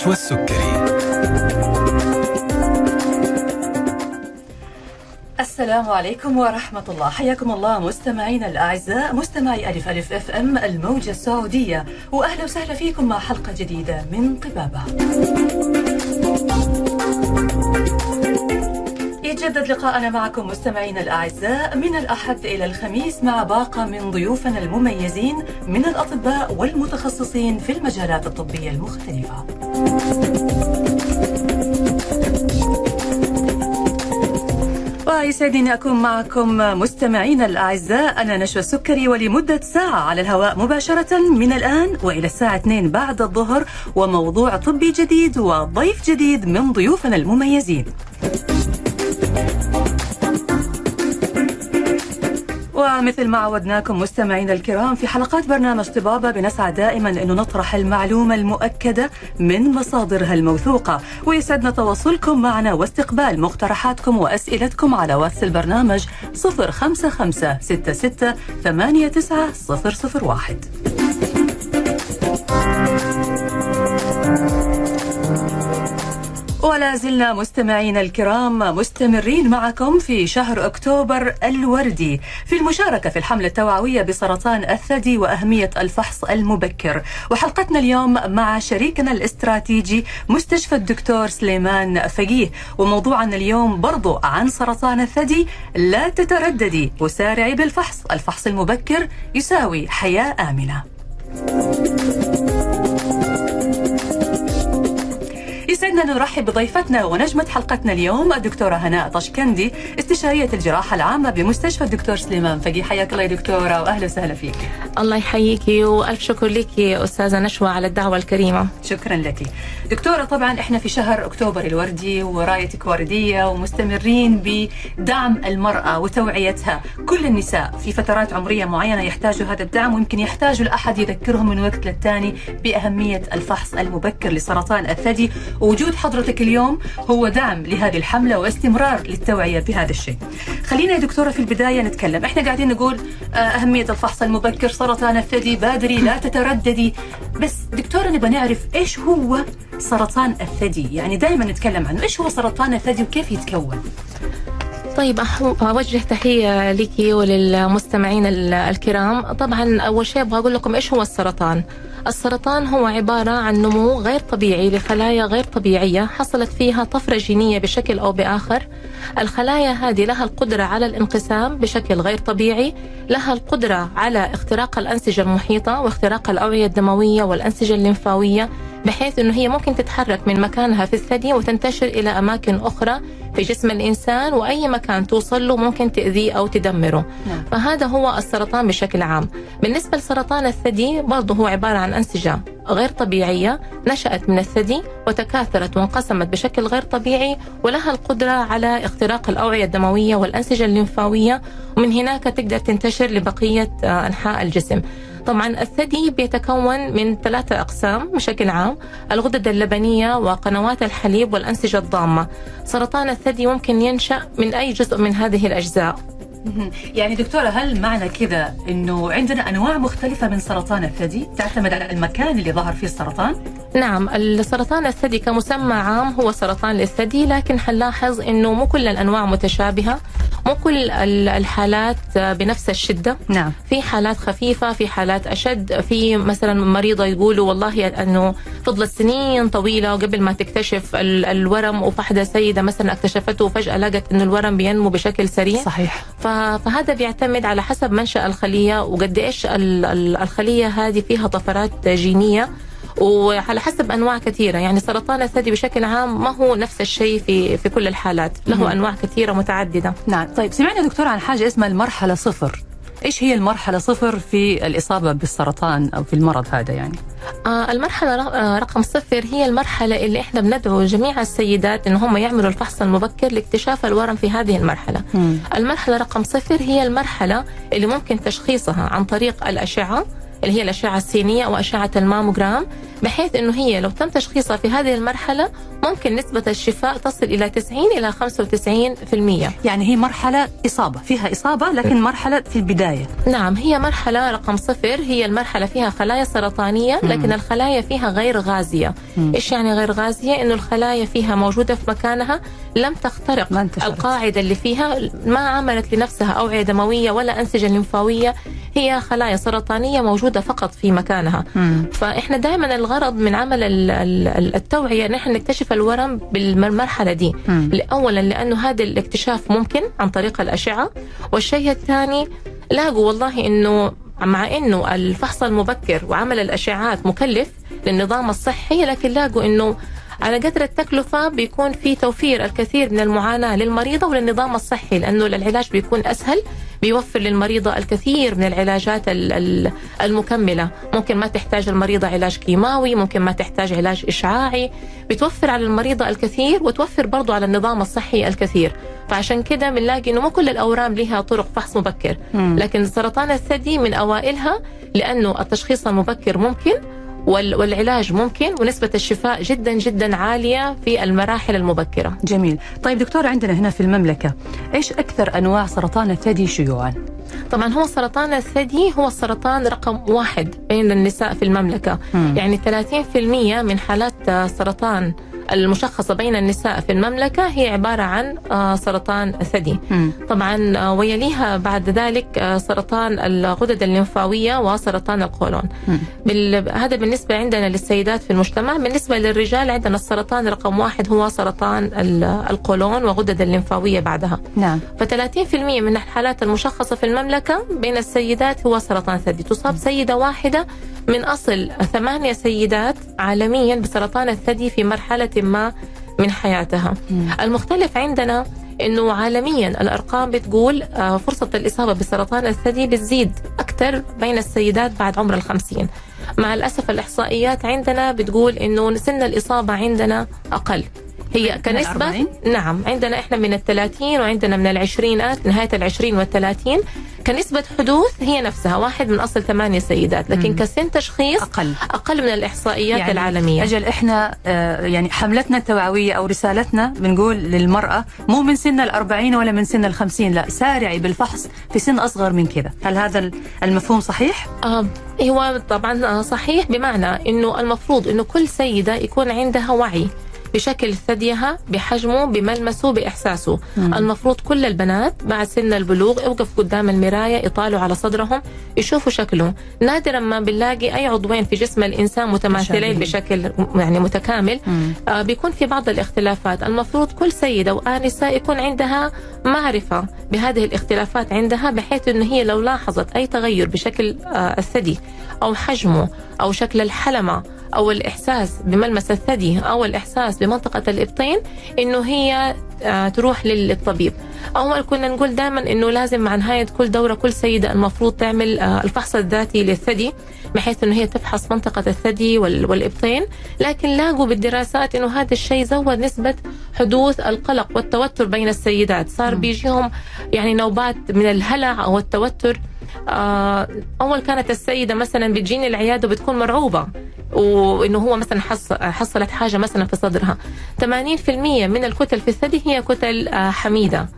نشوى السكري السلام عليكم ورحمة الله. حياكم الله مستمعينا الأعزاء مستمعي ألف ألف أف أم الموجة السعودية. وأهلا وسهلا فيكم مع حلقة جديدة من طبابة. يتجدد لقاءنا معكم مستمعينا الأعزاء من الأحد إلى الخميس مع باقة من ضيوفنا المميزين من الأطباء والمتخصصين في المجالات الطبية المختلفة. ويسعدني أكون معكم مستمعينا الأعزاء. أنا نشوى السكري ولمدة ساعة على الهواء مباشرة من الآن وإلى الساعة 2 بعد الظهر وموضوع طبي جديد وضيف جديد من ضيوفنا المميزين. ومثل ما عودناكم مستمعينا الكرام في حلقات برنامج طبابة بنسعى دائما أنه نطرح المعلومة المؤكدة من مصادرها الموثوقة. ويسعدنا تواصلكم معنا واستقبال مقترحاتكم وأسئلتكم على واتس البرنامج 055 66 89 001 ولا زلنا مستمعينا الكرام مستمرين معكم في شهر أكتوبر الوردي في المشاركة في الحملة التوعوية بسرطان الثدي وأهمية الفحص المبكر. وحلقتنا اليوم مع شريكنا الاستراتيجي مستشفى الدكتور سليمان فقيه. وموضوعنا اليوم برضو عن سرطان الثدي. لا تترددي وسارعي بالفحص. الفحص المبكر يساوي حياة آمنة. يسعدنا أن نرحب بضيفتنا ونجمة حلقتنا اليوم الدكتورة هناء طشكندي استشارية الجراحة العامة بمستشفى الدكتور سليمان فقي حياك الله يا دكتورة وأهلا وسهلا فيك. الله يحييكي وألف شكر لك أستاذة نشوى على الدعوة الكريمة. شكرا لك. دكتورة طبعا إحنا في شهر أكتوبر الوردي ورايتك وردية ومستمرين بدعم المرأة وتوعيتها. كل النساء في فترات عمرية معينة يحتاجوا هذا الدعم ويمكن يحتاجوا لأحد يذكرهم من وقت للتاني بأهمية الفحص المبكر لسرطان الثدي. ووجود حضرتك اليوم هو دعم لهذه الحملة واستمرار للتوعية بهذا الشيء. خلينا يا دكتورة في البداية نتكلم. إحنا قاعدين نقول آه، أهمية الفحص المبكر سرطان الثدي بادري لا تترددي. بس دكتورة نبغى نعرف إيش هو سرطان الثدي؟ يعني دائما نتكلم عنه. إيش هو سرطان الثدي وكيف يتكون؟ طيب أوجه تحية لك وللمستمعين ال- الكرام. طبعا أول شيء أبغى أقول لكم إيش هو السرطان. السرطان هو عبارة عن نمو غير طبيعي لخلايا غير طبيعية حصلت فيها طفرة جينية بشكل أو بآخر. الخلايا هذه لها القدرة على الانقسام بشكل غير طبيعي لها القدرة على اختراق الأنسجة المحيطة واختراق الأوعية الدموية والأنسجة الليمفاوية بحيث إنه هي ممكن تتحرك من مكانها في الثدي وتنتشر إلى أماكن أخرى في جسم الإنسان وأي مكان توصل له ممكن تأذيه أو تدمره. نعم. فهذا هو السرطان بشكل عام. بالنسبة لسرطان الثدي برضه هو عبارة عن انسجه غير طبيعية نشأت من الثدي وتكاثرت وانقسمت بشكل غير طبيعي ولها القدرة على اختراق الأوعية الدموية والأنسجة الليمفاوية ومن هناك تقدر تنتشر لبقية آه، أنحاء الجسم. طبعا الثدي بيتكون من ثلاثة أقسام بشكل عام الغدد اللبنية وقنوات الحليب والأنسجة الضامة سرطان الثدي ممكن ينشأ من أي جزء من هذه الأجزاء. يعني دكتورة هل معنى كذا أنه عندنا أنواع مختلفة من سرطان الثدي؟ تعتمد على المكان اللي ظهر فيه السرطان؟ نعم السرطان الثدي كمسمى عام هو سرطان للثدي لكن حنلاحظ إنه مو كل الأنواع متشابهة مو كل ال- الحالات بنفس الشدة. نعم. في حالات خفيفة في حالات أشد في مثلا مريضة يقولوا والله إنه فضلت سنين طويلة قبل ما تكتشف ال- الورم وفحدة سيدة مثلا اكتشفته وفجأة لقت إنه الورم بينمو بشكل سريع. صحيح. ف- فهذا بيعتمد على حسب منشأ الخلية وقد إيش ال- ال- الخلية هذه فيها طفرات جينية وعلى حسب أنواع كثيرة. يعني سرطان الثدي بشكل عام ما هو نفس الشيء في في كل الحالات. له مم. أنواع كثيرة متعددة. نعم. طيب سمعنا دكتور عن حاجة اسمها المرحلة صفر. إيش هي المرحلة صفر في الإصابة بالسرطان أو في المرض هذا يعني؟ آه المرحلة آه، رقم صفر هي المرحلة اللي إحنا بندعو جميع السيدات إن هم يعملوا الفحص المبكر لاكتشاف الورم في هذه المرحلة. مم. المرحلة رقم صفر هي المرحلة اللي ممكن تشخيصها عن طريق الأشعة اللي هي الأشعة السينية أو أشعة الماموجرام بحيث إنه هي لو تم تشخيصها في هذه المرحلة ممكن نسبة الشفاء تصل إلى 90 إلى 95% يعني هي مرحلة إصابة فيها إصابة لكن مرحلة في البداية. نعم هي مرحلة رقم صفر هي المرحلة فيها خلايا سرطانية لكن الخلايا فيها غير غازية. مم. إيش يعني غير غازية؟ إنه الخلايا فيها موجودة في مكانها لم تخترق. القاعدة اللي فيها ما عملت لنفسها اوعيه دمويه ولا أنسجة لمفاويه هي خلايا سرطانية موجودة فقط في مكانها. مم. فإحنا دائما الغرض من عمل ال- ال- التوعية إن إحنا نكتشف الورم بالمرحلة دي. اولا لأنه هذا الاكتشاف ممكن عن طريق الأشعة والشيء الثاني لاقوا والله إنه مع إنه الفحص المبكر وعمل الاشعاعات مكلف للنظام الصحي لكن لاقوا إنه على قدر التكلفة بيكون في توفير الكثير من المعاناة للمريضة وللنظام الصحي لأنه العلاج بيكون أسهل بيوفر للمريضة الكثير من العلاجات ال- ال- المكملة. ممكن ما تحتاج المريضة علاج كيماوي ممكن ما تحتاج علاج إشعاعي. بتوفر على المريضة الكثير وتوفر برضو على النظام الصحي الكثير. فعشان كده بنلاقي إنه مو كل الأورام لها طرق فحص مبكر. لكن سرطان الثدي من أوائلها لأنه التشخيص المبكر ممكن والعلاج ممكن ونسبة الشفاء جدا جدا عالية في المراحل المبكرة. جميل. طيب دكتور عندنا هنا في المملكة إيش أكثر أنواع سرطان الثدي شيوعا؟ طبعا هو سرطان الثدي هو السرطان رقم واحد بين النساء في المملكة. مم. يعني 30% من حالات سرطان المشخصة بين النساء في المملكة هي عبارة عن آه، سرطان الثدي. طبعا آه، ويليها بعد ذلك آه، سرطان الغدد الليمفاوية وسرطان القولون. بال... هذا بالنسبة عندنا للسيدات في المجتمع. بالنسبة للرجال عندنا السرطان رقم واحد هو سرطان ال- القولون وغدد الليمفاوية بعدها. نعم. ف30% من الحالات المشخصة في المملكة بين السيدات هو سرطان ثدي. تصاب سيدة واحدة من أصل ثمانية سيدات عالميا بسرطان الثدي في مرحلة ما من حياتها. مم. المختلف عندنا إنه عالميا الأرقام بتقول آه، فرصة الإصابة بسرطان الثدي بتزيد أكثر بين السيدات بعد عمر الخمسين. مع الأسف الإحصائيات عندنا بتقول إنه سن الإصابة عندنا أقل. هي كنسبة؟ نعم عندنا إحنا من الثلاثين وعندنا من العشرينات نهاية العشرين والثلاثين كنسبة حدوث هي نفسها واحد من أصل ثمانية سيدات لكن مم. كسن تشخيص أقل أقل من الإحصائيات يعني العالمية أجل إحنا آه، يعني حملتنا التوعوية أو رسالتنا بنقول للمرأة مو من سن الأربعين ولا من سن الخمسين لا سارعي بالفحص في سن أصغر من كذا هل هذا المفهوم صحيح؟ آه هو طبعا آه، صحيح بمعنى إنه المفروض إنه كل سيدة يكون عندها وعي بشكل ثديها بحجمه بملمسه بإحساسه مم. المفروض كل البنات بعد سن البلوغ يوقف قدام المراية يطالوا على صدرهم يشوفوا شكلهم نادرا ما بنلاقي أي عضوين في جسم الإنسان متماثلين. بشكل يعني متكامل مم. آه، بيكون في بعض الاختلافات المفروض كل سيدة وآنسة يكون عندها معرفة بهذه الاختلافات عندها بحيث أنه هي لو لاحظت أي تغير بشكل آه، الثدي أو حجمه أو شكل الحلمة أو الإحساس بملمس الثدي أو الإحساس بمنطقة الإبطين أنه هي آه، تروح للطبيب. أول كنا نقول دائما أنه لازم مع نهاية كل دورة كل سيدة المفروض تعمل آه، الفحص الذاتي للثدي بحيث أنه هي تفحص منطقة الثدي وال- والإبطين. لكن لاقوا بالدراسات إنه هذا الشيء زود نسبة حدوث القلق والتوتر بين السيدات، صار. بيجيهم يعني نوبات من الهلع أو التوتر. أول كانت السيدة مثلا بتجيني العيادة وبتكون مرعوبة وإنه هو مثلا حص حصلت حاجة مثلا في صدرها. 80% من الكتل في الثدي هي كتل آه حميدة.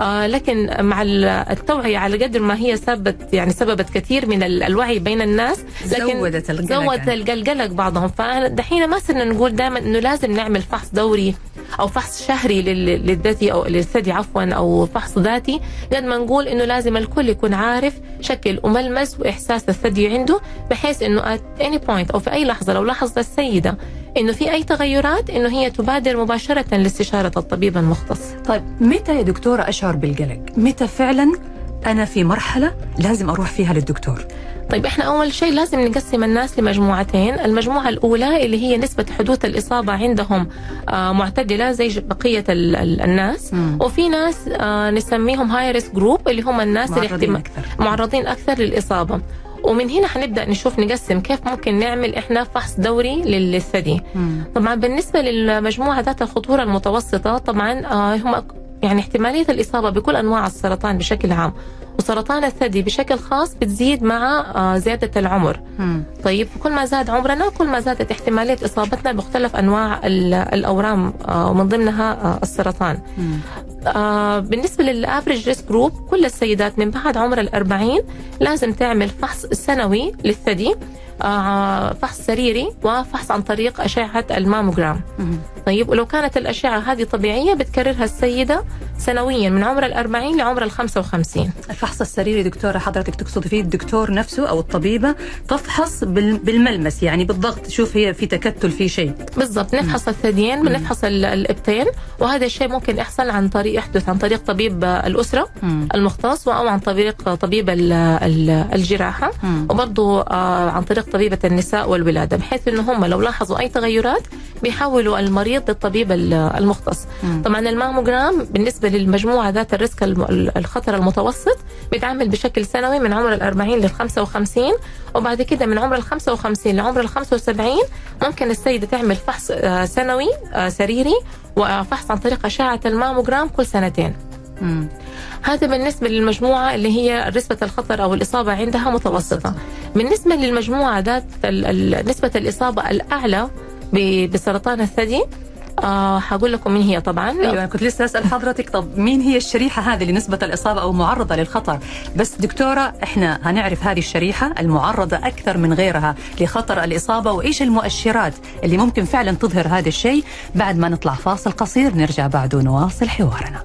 آه لكن مع ال- التوعية على قدر ما هي سببت يعني سببت كثير من ال- الوعي بين الناس لكن زودت القلق. زودت القلق بعضهم. فدحين ما صرنا نقول دائما إنه لازم نعمل فحص دوري أو فحص شهري لل- للذاتي أو للثدي عفوا أو فحص ذاتي قد ما نقول إنه لازم الكل يكون عارف شكل وملمس وإحساس الثدي عنده بحيث إنه at any point أو في أي لحظة لو لاحظت السيدة إنه في أي تغيرات إنه هي تبادر مباشرة لاستشارة الطبيب المختص طيب متى يا دكتورة أشعر بالقلق؟ متى فعلا أنا في مرحلة لازم أروح فيها للدكتور؟ طيب إحنا أول شيء لازم نقسم الناس لمجموعتين، المجموعة الأولى اللي هي نسبة حدوث الإصابة عندهم آه معتدلة زي بقية ال- ال- الناس، مم. وفي ناس آه نسميهم high risk group اللي هم الناس اللي معرضين احتما- أكثر معرضين أكثر للإصابة. ومن هنا حنبدأ نشوف نقسم كيف ممكن نعمل إحنا فحص دوري لل- للثدي. مم. طبعا بالنسبة للمجموعة ذات الخطورة المتوسطة طبعا آه هم يعني احتمالية الإصابة بكل أنواع السرطان بشكل عام وسرطان الثدي بشكل خاص بتزيد مع آه، زيادة العمر مم. طيب كل ما زاد عمرنا كل ما زادت احتمالية إصابتنا بمختلف أنواع ال- الأورام آه، ومن ضمنها آه، السرطان مم. بالنسبة لل average risk group كل السيدات من بعد عمر الأربعين لازم تعمل فحص سنوي للثدي فحص سريري وفحص عن طريق أشعة الماموجرام. طيب ولو كانت الأشعة هذه طبيعية بتكررها السيدة سنويا من عمر الأربعين لعمر الخمسة وخمسين الفحص السريري دكتورة حضرتك تقصد فيه الدكتور نفسه أو الطبيبة تفحص بال- بالملمس يعني بالضغط تشوف هي في تكتل في شيء بالضبط نفحص الثديين بنفحص ال- الإبطين وهذا الشيء ممكن يحصل عن طريق يحدث عن طريق طبيب آه، الأسرة مم. المختص أو عن طريق طبيب ال- ال- الجراحة مم. وبرضه آه، عن طريق طبيبة النساء والولادة بحيث انه هم لو لاحظوا أي تغيرات بيحولوا المريض للطبيب ال- المختص مم. طبعا الماموجرام بالنسبة للمجموعة ذات ال risk الخطر المتوسط بيتعمل بشكل سنوي من عمر الأربعين لل 55 وبعد كده من عمر ال 55 لعمر ال 75 ممكن السيدة تعمل فحص آه، سنوي آه، سريري وفحص عن طريق أشعة الماموجرام كل سنتين مم. هذا بالنسبة للمجموعة اللي هي نسبة الخطر أو الإصابة عندها متوسطة. بالنسبة للمجموعة ذات نسبة الإصابة الأعلى بسرطان الثدي آه حقول لكم مين هي طبعا؟ أيوه كنت لسه أسأل حضرتك طب مين هي الشريحة هذه اللي نسبه الإصابة أو معرضة للخطر؟ بس دكتورة إحنا هنعرف هذه الشريحة المعرضة أكثر من غيرها لخطر الإصابة وإيش المؤشرات اللي ممكن فعلا تظهر هذا الشيء؟ بعد ما نطلع فاصل قصير نرجع بعده نواصل حوارنا.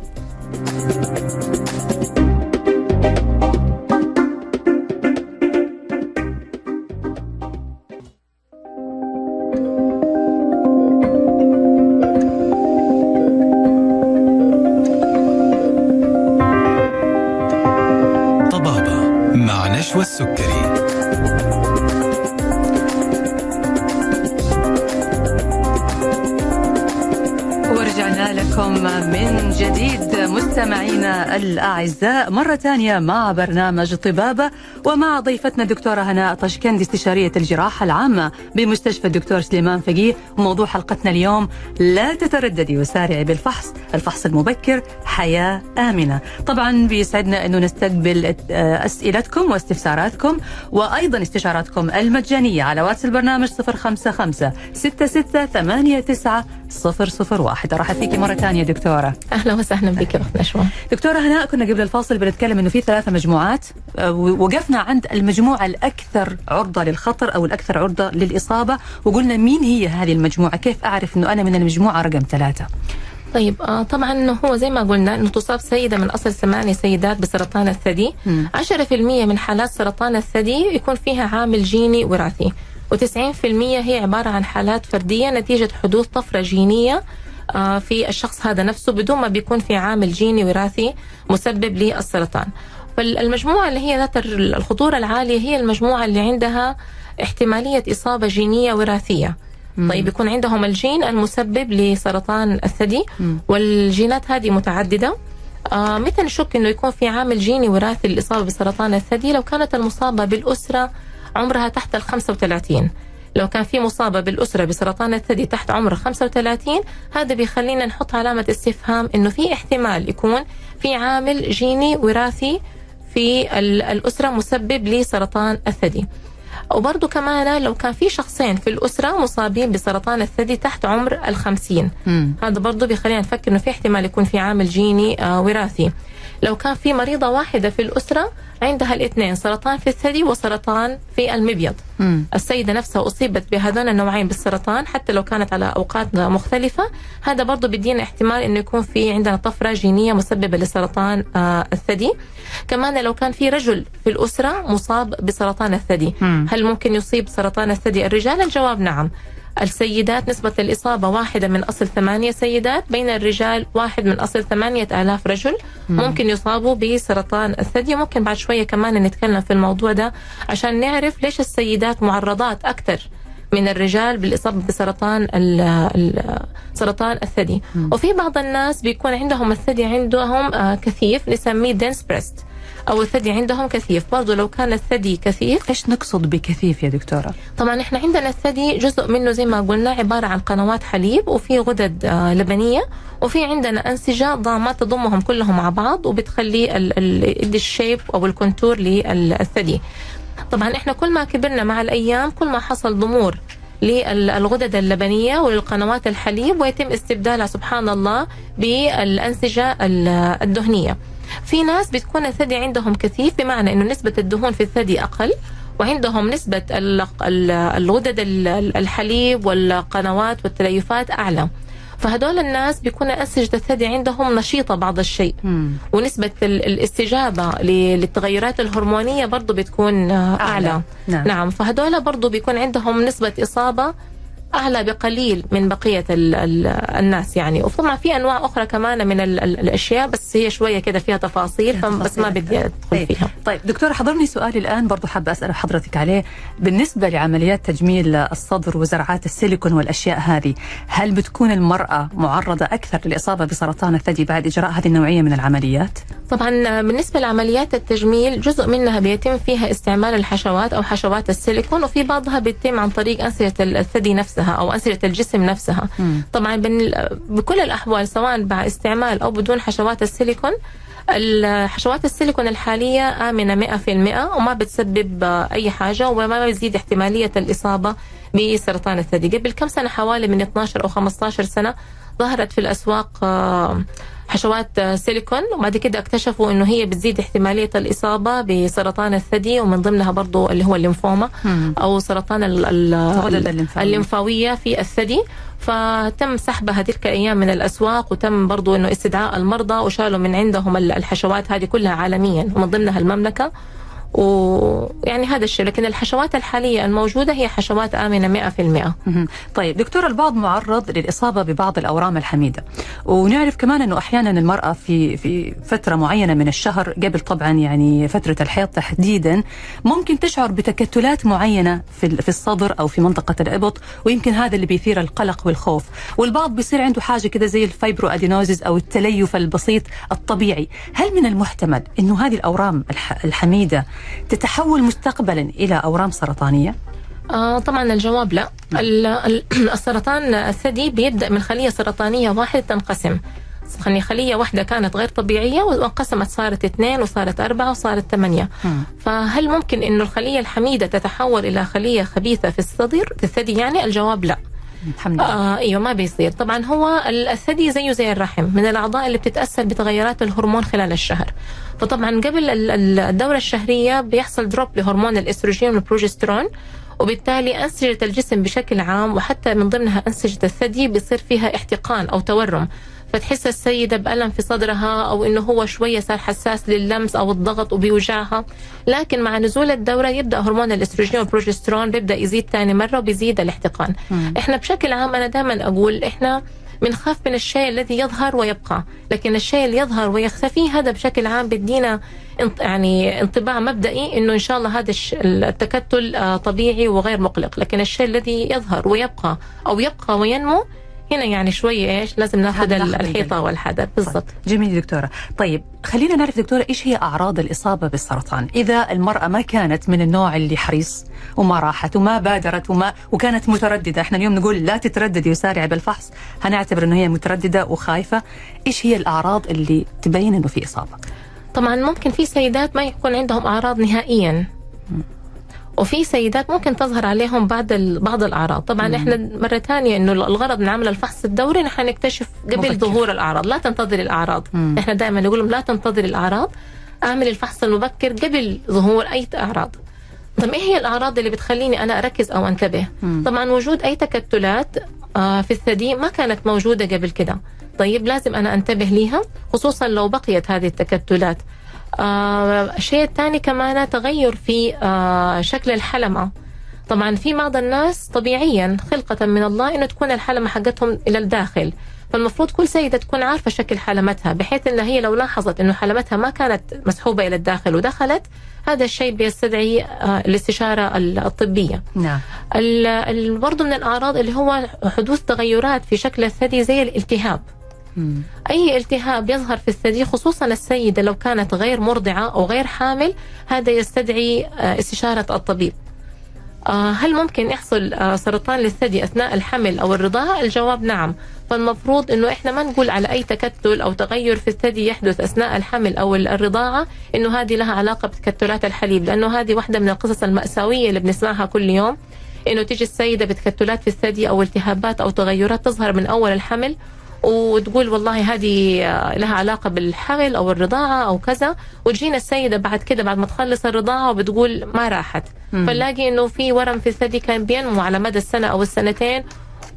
طبابة مع نشوى السكري. لكم من جديد مستمعينا الأعزاء. مرة ثانية مع برنامج طبابة ومع ضيفتنا الدكتورة هناء طشكندي استشارية الجراحة العامة بمستشفى الدكتور سليمان فقيه. وموضوع حلقتنا اليوم لا تترددي وسارعي بالفحص. الفحص المبكر حياة آمنة. طبعا بيسعدنا أنه نستقبل أسئلتكم واستفساراتكم وأيضا استشاراتكم المجانية على واتس البرنامج 055 66 89 001 ارحب فيكي مرة ثانية دكتورة. أهلا وسهلا بك أخت نشوى دكتورة هناء كنا قبل الفاصل بنتكلم إنه في ثلاثة مجموعات أه، وقفنا عند المجموعة الأكثر عرضة للخطر أو الأكثر عرضة للإصابة وقلنا مين هي هذه المجموعة؟ كيف أعرف إنه أنا من المجموعة رقم ثلاثة؟ طيب آه طبعا هو زي ما قلنا إنه تصاب سيدة من أصل ثمانية سيدات بسرطان الثدي. مم. 10% من حالات سرطان الثدي يكون فيها عامل جيني وراثي. و90% هي عبارة عن حالات فردية نتيجة حدوث طفرة جينية آه، في الشخص هذا نفسه بدون ما بيكون في عامل جيني وراثي مسبب للسرطان. فالمجموعة اللي هي ذات الخطورة العالية هي المجموعة اللي عندها احتمالية إصابة جينية وراثية. طيب يكون عندهم الجين المسبب لسرطان الثدي مم. والجينات هذه متعددة. آه متى نشك إنه يكون في عامل جيني وراثي للإصابة بسرطان الثدي؟ لو كانت المصابة بالأسرة عمرها تحت ال 35 لو كان في مصابة بالأسرة بسرطان الثدي تحت عمر 35 هذا بيخلينا نحط علامة استفهام إنه في احتمال يكون في عامل جيني وراثي في ال- الأسرة مسبب لسرطان الثدي. وبرضه كمان لو كان في شخصين في الأسرة مصابين بسرطان الثدي تحت عمر الخمسين. مم. هذا برضه بيخلينا نفكر إنه في احتمال يكون في عامل جيني آه وراثي. لو كان في مريضة واحدة في الأسرة عندها الاثنين سرطان في الثدي وسرطان في المبيض. مم. السيدة نفسها أصيبت بهذول النوعين بالسرطان حتى لو كانت على أوقات مختلفة. هذا برضو بيدينا احتمال أنه يكون في عندنا طفرة جينية مسببة لسرطان آه، الثدي. كمان لو كان في رجل في الأسرة مصاب بسرطان الثدي. مم. هل ممكن يصيب سرطان الثدي؟ الرجال الجواب نعم. السيدات نسبة الإصابة واحدة من أصل ثمانية سيدات بين الرجال واحد من أصل ثمانية آلاف رجل. ممكن يصابوا بسرطان الثدي. ممكن بعد شوية كمان نتكلم في الموضوع ده عشان نعرف ليش السيدات معرضات أكثر من الرجال بالإصابة بسرطان ال- ال- سرطان الثدي. وفي بعض الناس بيكون عندهم الثدي عندهم آه، كثيف نسميه dense breast. أو الثدي عندهم كثيف. برضو لو كان الثدي كثيف. إيش نقصد بكثيف يا دكتورة؟ طبعا إحنا عندنا الثدي جزء منه زي ما قلنا عبارة عن قنوات حليب وفي غدد آه، لبنية وفي عندنا أنسجة ضامة تضمهم كلهم مع بعض وبتخلي ال- ال- يدي ال shape أو ال contour للثدي. طبعا إحنا كل ما كبرنا مع الأيام كل ما حصل ضمور للغدد اللبنية وللقنوات الحليب ويتم استبدالها سبحان الله بالأنسجة ال- الدهنية. في ناس بتكون الثدي عندهم كثيف بمعنى إنه نسبة الدهون في الثدي أقل وعندهم ال- الغدد ال- الحليب والقنوات والتليفات أعلى. فهدول الناس بيكون أنسجة الثدي عندهم نشيطة بعض الشيء ونسبة ال- الاستجابة للتغيرات الهرمونية برضو بتكون آه، أعلى. أعلى نعم. نعم فهدول برضو بيكون عندهم نسبة إصابة أعلى بقليل من بقية ال ال الناس يعني. وطبعا في أنواع أخرى كمان من ال ال الأشياء بس هي شوية كده فيها تفاصيل بس ما بدي أدخل طيب. فيها. طيب دكتورة حضرني سؤال الآن برضو حابة أسأل حضرتك عليه. بالنسبة لعمليات تجميل الصدر وزرعات السيليكون والأشياء هذه هل بتكون المرأة معرضة أكثر للإصابة بسرطان الثدي بعد إجراء هذه النوعية من العمليات؟ طبعا بالنسبة لعمليات التجميل جزء منها بيتم فيها استعمال الحشوات أو حشوات السيليكون وفي بعضها بيتم عن طريق أنسجة الثدي نفسها أو أنسجة الجسم نفسها. مم. طبعا بكل الأحوال سواء مع استعمال أو بدون حشوات السيليكون الحشوات السيليكون الحالية آمنة 100% وما بتسبب أي حاجة وما بتزيد احتمالية الإصابة بسرطان الثدي. قبل كم سنة؟ حوالي من 12 أو 15 سنة ظهرت في الأسواق آه، حشوات سيليكون وبعد كده اكتشفوا إنه هي بتزيد احتمالية الإصابة بسرطان الثدي ومن ضمنها برضو اللي هو الليمفوما. أو سرطان. الليمفاوية في الثدي فتم سحبها تلك الأيام من الأسواق وتم برضو إنه استدعاء المرضى وشالوا من عندهم ال- الحشوات هذه كلها عالميا ومن ضمنها المملكة ويعني هذا الشيء لكن الحشوات الحالية الموجودة هي حشوات آمنة 100% مهم. طيب دكتور البعض معرض للإصابة ببعض الأورام الحميدة. ونعرف كمان أنه أحيانا المرأة في في فترة معينة من الشهر قبل طبعا يعني فترة الحيض تحديدا ممكن تشعر بتكتلات معينة في في الصدر أو في منطقة الإبط ويمكن هذا اللي بيثير القلق والخوف. والبعض بيصير عنده حاجة كده زي الفايبرو أدينوزيس أو التليف البسيط الطبيعي. هل من المحتمل أنه هذه الأورام الح- الحميدة تتحول مستقبلا إلى أورام سرطانية؟ آه طبعا الجواب لا. ال- ال- السرطان الثدي بيبدأ من خلية سرطانية واحدة تنقسم. يعني خلية واحدة كانت غير طبيعية وانقسمت صارت اثنين وصارت أربعة وصارت ثمانية. فهل ممكن أنه الخلية الحميدة تتحول إلى خلية خبيثة في الصدر؟ في الثدي يعني الجواب لا. الحمد لله. آه أيوه ما بيصير. طبعا هو ال- الثدي زيه زي الرحم من الأعضاء اللي بتتأثر بتغيرات الهرمون خلال الشهر. فطبعا قبل ال- ال- الدورة الشهرية بيحصل drop لهرمون الأستروجين والبروجسترون وبالتالي أنسجة الجسم بشكل عام وحتى من ضمنها أنسجة الثدي بيصير فيها احتقان أو تورم. فتحس السيدة بألم في صدرها أو إنه هو شوية صار حساس لللمس أو الضغط وبيوجعها. لكن مع نزول الدورة يبدأ هرمون الإستروجين والبروجسترون بيبدأ يزيد ثاني مرة وبيزيد الاحتقان. مم. إحنا بشكل عام أنا دائما أقول إحنا بنخاف من الشيء الذي يظهر ويبقى لكن الشيء اللي يظهر ويختفي هذا بشكل عام بدينا يعني انطباع مبدئي إنه إن شاء الله هذا التكتل آه، طبيعي وغير مقلق. لكن الشيء الذي يظهر ويبقى أو يبقى وينمو هنا يعني شوية إيش لازم ناخذ الحيطة. والحذر بالضبط. جميل دكتورة. طيب خلينا نعرف دكتورة إيش هي أعراض الإصابة بالسرطان؟ إذا المرأة ما كانت من النوع اللي حريص وما راحت وما بادرت وما وكانت مترددة. إحنا اليوم نقول لا تترددي وسارعي بالفحص. هنعتبر أنه هي مترددة وخايفة. إيش هي الأعراض اللي تبين أنه في إصابة؟ طبعا ممكن في سيدات ما يكون عندهم أعراض نهائيا. وفي سيدات ممكن تظهر عليهم ال- بعض الأعراض. طبعا إحنا مرة ثانية إنه الغرض من عمل الفحص الدوري نحن نكتشف قبل مبكر. ظهور الأعراض. لا تنتظر الأعراض. مم. إحنا دائما نقول لهم لا تنتظر الأعراض. أعمل الفحص المبكر قبل ظهور أي أعراض. طب إيه هي الأعراض اللي بتخليني أنا أركز أو أنتبه؟ مم. طبعا وجود أي تكتلات آه، في الثدي ما كانت موجودة قبل كده. طيب لازم أنا أنتبه ليها خصوصا لو بقيت هذه التكتلات. الشيء الثاني كمان تغير في آه، شكل الحلمة. طبعا في بعض الناس طبيعيا خلقة من الله إنه تكون الحلمة حقتهم إلى الداخل. فالمفروض كل سيدة تكون عارفة شكل حلمتها بحيث إن هي لو لاحظت إنه حلمتها ما كانت مسحوبة إلى الداخل ودخلت هذا الشيء بيستدعي آه، الاستشارة الطبية. نعم. برضو من الأعراض اللي هو حدوث تغيرات في شكل الثدي زي الالتهاب. أي التهاب يظهر في الثدي خصوصا السيدة لو كانت غير مرضعة أو غير حامل هذا يستدعي آه، استشارة الطبيب. آه، هل ممكن يحصل آه، سرطان للثدي أثناء الحمل أو الرضاعة؟ الجواب نعم، فالمفروض إنه إحنا ما نقول على أي تكتل أو تغير في الثدي يحدث أثناء الحمل أو الرضاعة إنه هذه لها علاقة بتكتلات الحليب، لأنه هذه واحدة من القصص المأساوية اللي بنسمعها كل يوم إنه تيجي السيدة بتكتلات في الثدي أو التهابات أو تغيرات تظهر من أول الحمل وتقول والله هذه لها علاقة بالحمل أو الرضاعة أو كذا. وتجينا السيدة بعد كده بعد ما تخلص الرضاعة وبتقول ما راحت. فنلاقي إنه في ورم في الثدي كان بينمو على مدى السنة أو السنتين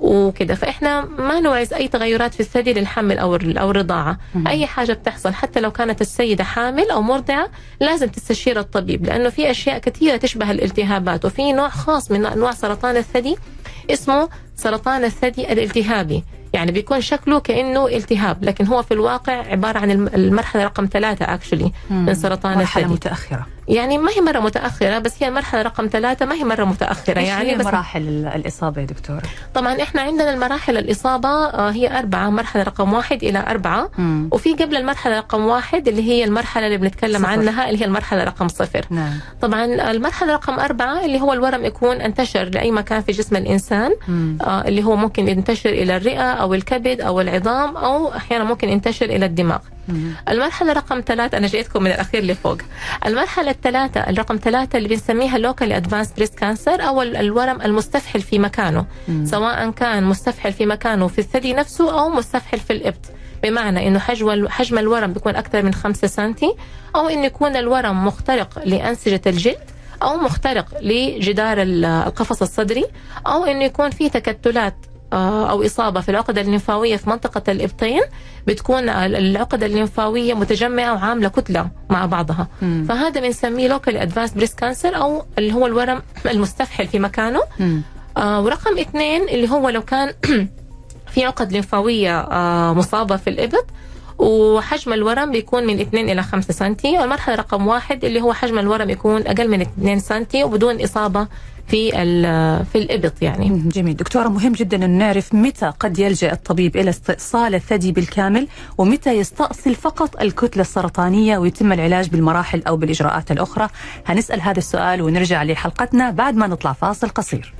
وكده. فإحنا ما نوعز أي تغيرات في الثدي للحمل أو أو الرضاعة. أي حاجة بتحصل حتى لو كانت السيدة حامل أو مرضعة لازم تستشير الطبيب لأنه في أشياء كثيرة تشبه الالتهابات. وفي نوع خاص من أنواع سرطان الثدي اسمه سرطان الثدي الالتهابي. يعني بيكون شكله كأنه التهاب لكن هو في الواقع عبارة عن المرحلة رقم ثلاثة اكشلي من سرطان مرحلة الثدي. متأخرة. يعني ما هي مرة متأخرة بس هي المرحله رقم ثلاثة ما هي مرة متأخرة إيش يعني هي بس مراحل ال- الإصابة يا دكتورة؟ طبعا إحنا عندنا المراحل الإصابة آه، هي أربعة مرحلة رقم واحد إلى أربعة مم. وفي قبل المرحلة رقم واحد اللي هي المرحلة اللي بنتكلم صفر. عنها اللي هي المرحلة رقم صفر نعم طبعا المرحلة رقم أربعة اللي هو الورم يكون انتشر لأي مكان في جسم الإنسان مم. آه اللي هو ممكن ينتشر إلى الرئة أو الكبد أو العظام أو أحيانا ممكن ينتشر إلى الدماغ مم. المرحلة رقم ثلاثة أنا جيتكم من الأخير لفوق المرحلة الثلاثة الرقم ثلاثة اللي بنسميها local advanced breast cancer أو ال- الورم المستفحل في مكانه. سواء كان مستفحل في مكانه في الثدي نفسه أو مستفحل في الإبط. بمعنى إنه حجم حجم الورم بيكون أكثر من 5 سنتي أو انه يكون الورم مخترق لأنسجة الجلد أو مخترق لجدار ال- القفص الصدري أو انه يكون في تكتلات آه، أو إصابة في العقدة الليمفاوية في منطقة الإبطين بتكون العقدة الليمفاوية متجمعة وعاملة كتلة مع بعضها مم. فهذا بنسميه local advanced breast cancer أو اللي هو الورم المستفحل في مكانه. آه ورقم اثنين اللي هو لو كان في عقد ليمفاوية آه مصابة في الإبط وحجم الورم بيكون من 2 إلى 5 سنتي والمرحلة رقم واحد اللي هو حجم الورم يكون أقل من 2 سنتي وبدون إصابة في في الإبط يعني. جميل. دكتورة مهم جدا أن نعرف متى قد يلجأ الطبيب إلى استئصال الثدي بالكامل ومتى يستأصل فقط الكتلة السرطانية ويتم العلاج بالمراحل أو بالإجراءات الأخرى. هنسأل هذا السؤال ونرجع لحلقتنا بعد ما نطلع فاصل قصير.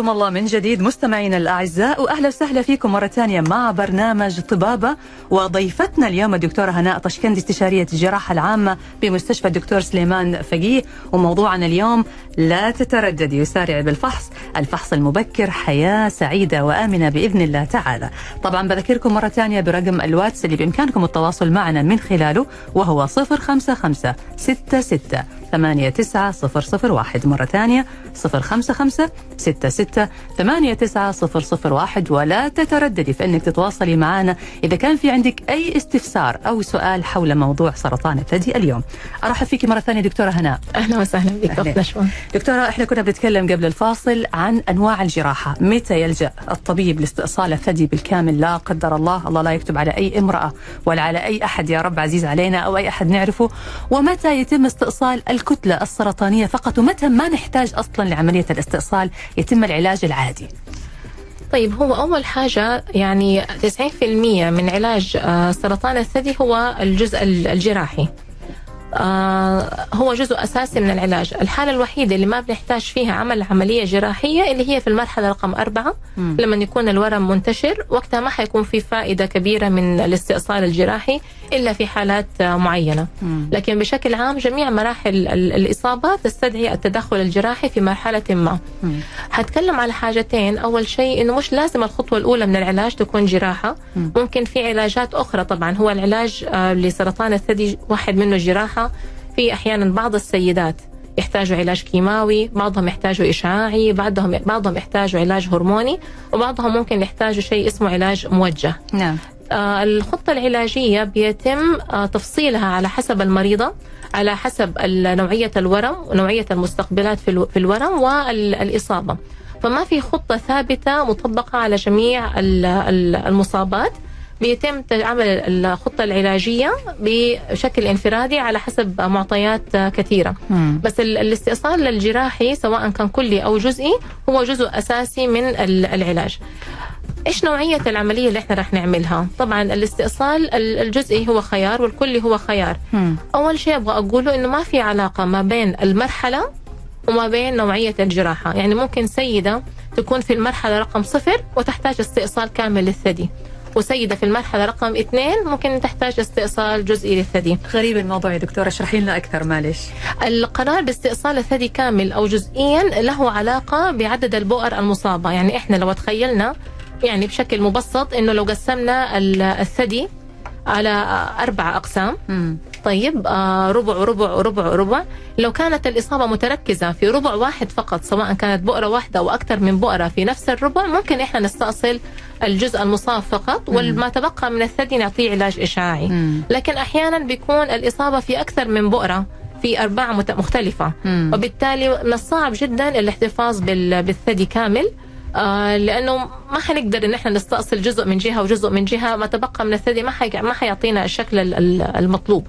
حياكم الله من جديد مستمعينا الأعزاء وأهلا وسهلا فيكم مرة ثانية مع برنامج طبابة. وضيفتنا اليوم الدكتورة هناء طشكندي استشارية الجراحة العامة بمستشفى الدكتور سليمان فقيه. وموضوعنا اليوم لا تترددي يسارع بالفحص الفحص المبكر حياة سعيدة وآمنة بإذن الله تعالى. طبعا بذكركم مرة ثانية برقم الواتس اللي بإمكانكم التواصل معنا من خلاله وهو 055 66 89001 مرة ثانية 055 66 89001 ولا تترددي في أنك تتواصلي معنا. إذا كان في أي استفسار أو سؤال حول موضوع سرطان الثدي اليوم؟ أرحب فيك مرة ثانية دكتورة هناء أهلا وسهلا بك نشوى دكتورة إحنا كنا بنتكلم قبل الفاصل عن أنواع الجراحة، متى يلجأ الطبيب لاستئصال الثدي بالكامل؟ لا قدر الله، الله لا يكتب على أي امرأة ولا على أي أحد يا رب عزيز علينا أو أي أحد نعرفه، ومتى يتم استئصال الكتلة السرطانية فقط؟ ومتى ما نحتاج أصلا لعملية الاستئصال؟ يتم العلاج العادي. طيب هو أول حاجة يعني 90% من علاج آه، سرطان الثدي هو الجزء ال- الجراحي. آه، هو جزء أساسي من العلاج. الحالة الوحيدة اللي ما بنحتاج فيها عمل عملية جراحية اللي هي في المرحلة رقم أربعة. مم. لما يكون الورم منتشر وقتها ما حيكون في فائدة كبيرة من الاستئصال الجراحي. إلا في حالات معينة. لكن بشكل عام جميع مراحل ال- الإصابة تستدعي التدخل الجراحي في مرحلة ما. هتكلم على حاجتين. أول شيء إنه مش لازم الخطوة الأولى من العلاج تكون جراحة. مم. ممكن في علاجات أخرى طبعا. هو العلاج آه، لسرطان الثدي واحد منه جراحة. في أحيانا بعض السيدات يحتاجوا علاج كيماوي بعضهم يحتاجوا إشعاعي بعضهم بعضهم يحتاجوا علاج هرموني وبعضهم ممكن يحتاجوا شيء اسمه علاج موجه. نعم. آه، الخطة العلاجية بيتم آه، تفصيلها على حسب المريضة على حسب نوعية الورم ونوعية المستقبلات في الو- في الورم والإصابة فما في خطة ثابتة مطبقة على جميع ال- ال- المصابات بيتم عمل الخطة العلاجية بشكل انفرادي على حسب معطيات كثيرة مم. بس ال- الاستئصال الجراحي سواء كان كلي أو جزئي هو جزء أساسي من ال- العلاج. إيش نوعية العملية اللي إحنا راح نعملها؟ طبعا الاستئصال ال- الجزئي هو خيار والكلي هو خيار. مم. أول شيء أبغى أقوله إنه ما في علاقة ما بين المرحلة وما بين نوعية الجراحة، يعني ممكن سيدة تكون في المرحلة رقم صفر وتحتاج استئصال كامل للثدي. وسيدة في المرحلة رقم اثنين ممكن تحتاج استئصال جزئي للثدي. غريب الموضوع يا دكتورة اشرحي لنا أكثر معلش القرار باستئصال الثدي كامل أو جزئيا له علاقة بعدد البؤر المصابة، يعني إحنا لو تخيلنا يعني بشكل مبسط إنه لو قسمنا ال- الثدي على أربع أقسام مم. طيب آه ربع وربع وربع وربع لو كانت الإصابة متركزة في ربع واحد فقط سواء كانت بؤرة واحدة أو أكثر من بؤرة في نفس الربع ممكن إحنا نستأصل الجزء المصاب فقط وما تبقى من الثدي نعطيه علاج إشعاعي مم. لكن أحيانا بيكون الإصابة في أكثر من بؤرة في أرباع مختلفة مم. وبالتالي من الصعب جدا الاحتفاظ بال- بالثدي كامل آه لأنه ما حنقدر إن إحنا نستأصل جزء من جهة وجزء من جهة ما تبقى من الثدي ما حي... ما حيعطينا الشكل ال- ال- المطلوب.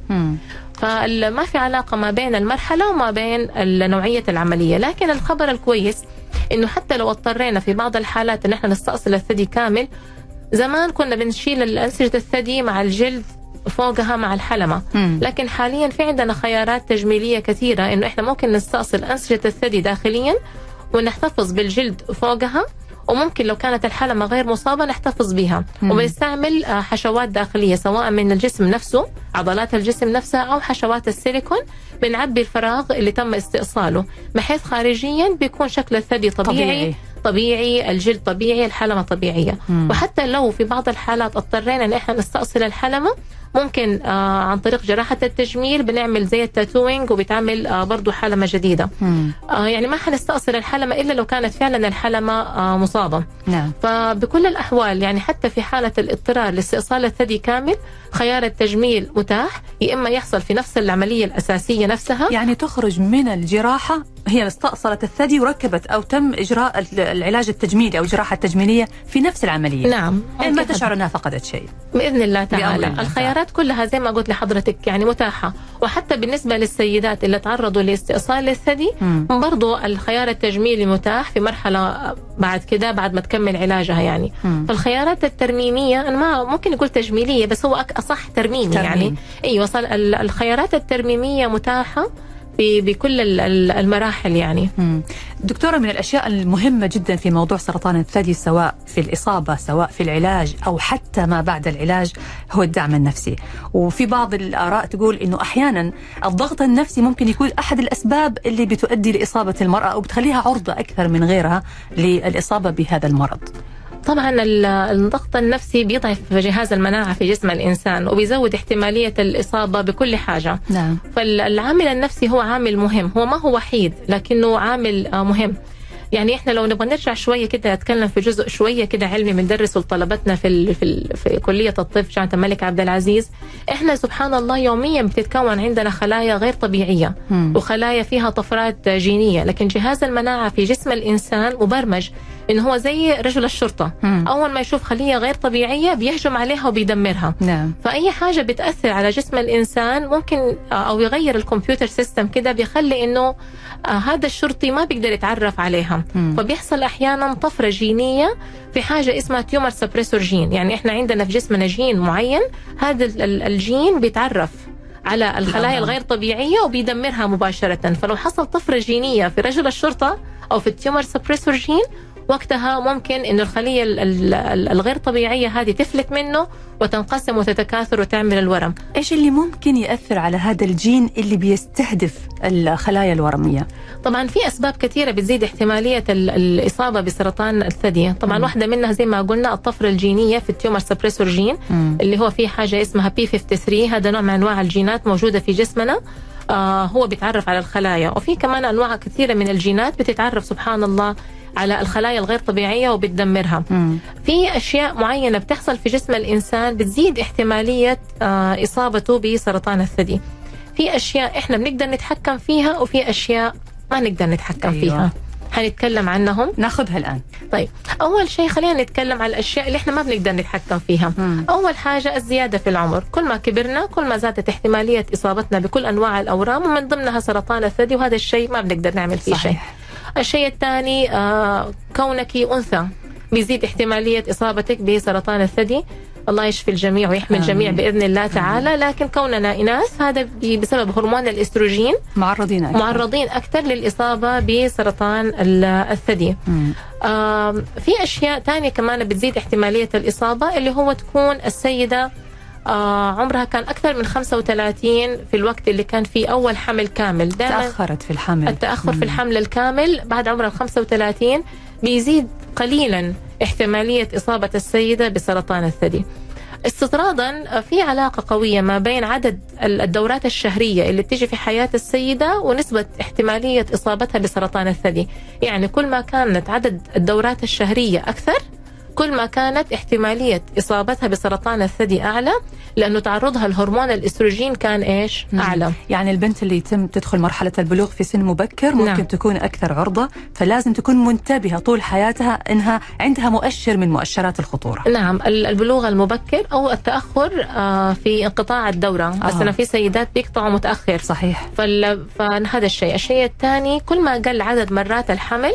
فما في علاقة ما بين المرحلة وما بين نوعية العملية لكن الخبر الكويس إنه حتى لو اضطرينا في بعض الحالات إن إحنا نستأصل الثدي كامل زمان كنا بنشيل الأنسجة الثدي مع الجلد فوقها مع الحلمة مم. لكن حاليا في عندنا خيارات تجميلية كثيرة إنه إحنا ممكن نستأصل أنسجة الثدي داخليا ونحتفظ بالجلد فوقها وممكن لو كانت الحلمة غير مصابة نحتفظ بها مم. وبنستعمل آه، حشوات داخلية سواء من الجسم نفسه عضلات الجسم نفسها أو حشوات السيليكون بنعبي الفراغ اللي تم استئصاله بحيث خارجيا بيكون شكل الثدي طبيعي طبيعي. طبيعي الجلد طبيعي الحلمة طبيعية مم. وحتى لو في بعض الحالات اضطرينا إن إحنا نستأصل الحلمة ممكن آه عن طريق جراحة التجميل بنعمل زي التاتوينج وبتعمل آه برضو حلمة جديدة. مم. آه يعني ما حنستأصل الحلمة إلا لو كانت فعلا الحلمة آه مصابة. نعم. فبكل الأحوال يعني حتى في حالة الاضطرار لاستئصال الثدي كامل خيار التجميل متاح يا إما يحصل في نفس العملية الأساسية نفسها. يعني تخرج من الجراحة هي استأصلت الثدي وركبت أو تم إجراء ال- العلاج التجميلي أو الجراحة التجميلية في نفس العملية. نعم يعني ما تشعر أنها فقدت شيء. بإذن الله تعالى. الله الخيارات كلها زي ما قلت لحضرتك يعني متاحة وحتى بالنسبة للسيدات اللي تعرضوا لاستئصال الثدي. برضو الخيار التجميلي متاح في مرحلة بعد كده بعد ما تكمل علاجها يعني مم. فالخيارات الترميمية أنا ما ممكن نقول تجميلية بس هو أصح ترميمي ترميم. يعني أيوه الخيارات الترميمية متاحة بكل ال- ال- المراحل يعني. دكتورة من الأشياء المهمة جدا في موضوع سرطان الثدي سواء في الإصابة سواء في العلاج أو حتى ما بعد العلاج هو الدعم النفسي. وفي بعض الآراء تقول أنه أحيانا الضغط النفسي ممكن يكون أحد الأسباب اللي بتؤدي لإصابة المرأة أو بتخليها عرضة أكثر من غيرها للإصابة بهذا المرض. طبعا ال- الضغط النفسي بيضعف جهاز المناعة في جسم الإنسان وبيزود احتمالية الإصابة بكل حاجة. نعم. فالعامل النفسي هو عامل مهم. هو ما هو وحيد لكنه عامل آه، مهم. يعني إحنا لو نبغى نرجع شوية كده نتكلم في جزء شوية كده علمي بندرسه لطلبتنا في ال في, ال في كلية الطب جامعة الملك عبد العزيز. إحنا سبحان الله يوميا بتتكون عندنا خلايا غير طبيعية مم. وخلايا فيها طفرات جينية لكن جهاز المناعة في جسم الإنسان مبرمج. انه هو زي رجل الشرطة مم. أول ما يشوف خلية غير طبيعية بيهجم عليها وبيدمرها نعم فأي حاجة بتأثر على جسم الإنسان ممكن أو يغير الكمبيوتر سيستم كده بيخلي إنه آه، هذا الشرطي ما بيقدر يتعرف عليها مم. فبيحصل أحيانا طفرة جينية في حاجة اسمها tumor suppressor gene يعني إحنا عندنا في جسمنا جين معين هذا ال- ال- الجين بيتعرف على الخلايا نعم. الغير طبيعية وبيدمرها مباشرة فلو حصل طفرة جينية في رجل الشرطة أو في ال tumor suppressor gene وقتها ممكن انه الخلية ال- ال- ال- الغير طبيعية هذه تفلت منه وتنقسم وتتكاثر وتعمل الورم. إيش اللي ممكن يأثر على هذا الجين اللي بيستهدف الخلايا الورمية؟ طبعا في أسباب كثيرة بتزيد احتمالية ال- الإصابة بسرطان الثدي. طبعا مم. واحدة منها زي ما قلنا الطفرة الجينية في ال tumor suppressor gene مم. اللي هو في حاجة اسمها P 53 هذا نوع من أنواع الجينات موجودة في جسمنا آه هو بيتعرف على الخلايا. وفي كمان أنواع كثيرة من الجينات بتتعرف سبحان الله على الخلايا الغير طبيعية وبتدمرها. مم. في أشياء معينة بتحصل في جسم الإنسان بتزيد احتمالية آه، إصابته بسرطان الثدي. في أشياء إحنا بنقدر نتحكم فيها وفي أشياء ما نقدر نتحكم أيوة. فيها. حنتكلم عنهم؟ ناخذها الآن. طيب أول شيء خلينا نتكلم على الأشياء اللي إحنا ما بنقدر نتحكم فيها. مم. أول حاجة الزيادة في العمر. كل ما كبرنا كل ما زادت احتمالية إصابتنا بكل أنواع الأورام ومن ضمنها سرطان الثدي وهذا الشيء ما بنقدر نعمل فيه شيء. صحيح الشيء الثاني آه كونك أنثى بيزيد احتمالية إصابتك بسرطان الثدي. الله يشفي الجميع ويحمي آمين. الجميع بإذن الله تعالى. لكن كوننا إناث هذا بسبب هرمون الإستروجين. معرضين أكثر. معرضين أكثر للإصابة بسرطان ال- الثدي. في أشياء تانية كمان بتزيد احتمالية الإصابة اللي هو تكون السيدة عمرها كان أكثر من 35 في الوقت اللي كان فيه أول حمل كامل. دائما تأخرت في الحمل. التأخر في الحمل الكامل بعد عمر ال 35 بيزيد قليلا احتمالية إصابة السيدة بسرطان الثدي. استطرادا في علاقة قوية ما بين عدد الدورات الشهرية اللي بتيجي في حياة السيدة ونسبة احتمالية إصابتها بسرطان الثدي، يعني كل ما كانت عدد الدورات الشهرية أكثر كل ما كانت احتمالية إصابتها بسرطان الثدي أعلى لأنه تعرضها لهرمون الإستروجين كان إيش؟ أعلى. يعني البنت اللي يتم تدخل مرحلة البلوغ في سن مبكر ممكن نعم. تكون أكثر عرضة فلازم تكون منتبهة طول حياتها إنها عندها مؤشر من مؤشرات الخطورة نعم ال- البلوغ المبكر أو التأخر آه، في انقطاع الدورة بس آه. أنا في سيدات بيقطعوا متأخر صحيح فال... فهذا الشيء الشيء الثاني كل ما قل عدد مرات الحمل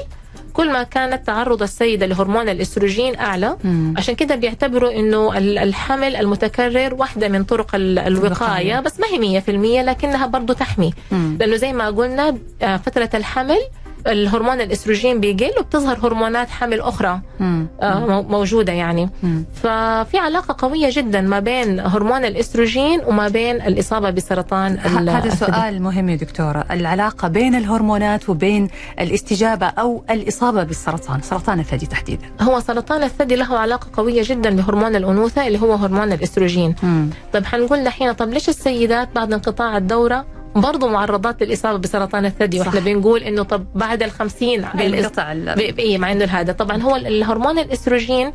كل ما كانت تعرض السيدة لهرمون الإستروجين أعلى مم. عشان كده بيعتبروا أنه ال- الحمل المتكرر واحدة من طرق ال- الوقاية. بس ما هي مية في المية لكنها برضو تحمي مم. لأنه زي ما قلنا آه، فترة الحمل الهرمون الإستروجين بيقل وبتظهر هرمونات حمل أخرى مم. آه، مو- موجودة يعني مم. ففي علاقة قوية جدا ما بين هرمون الإستروجين وما بين الإصابة بسرطان هذا. سؤال مهم يا دكتورة العلاقة بين الهرمونات وبين الاستجابة أو الإصابة بالسرطان سرطان الثدي تحديدا هو سرطان الثدي له علاقة قوية جدا بهرمون الأنوثة اللي هو هرمون الإستروجين مم. طيب حنقول دحين طب ليش السيدات بعد انقطاع الدورة برضو معرضات للإصابة بسرطان الثدي. وإحنا بنقول إنه طب بعد بينقطع ال- ب- إيه مع إنه هذا طبعا هو الهرمون الإستروجين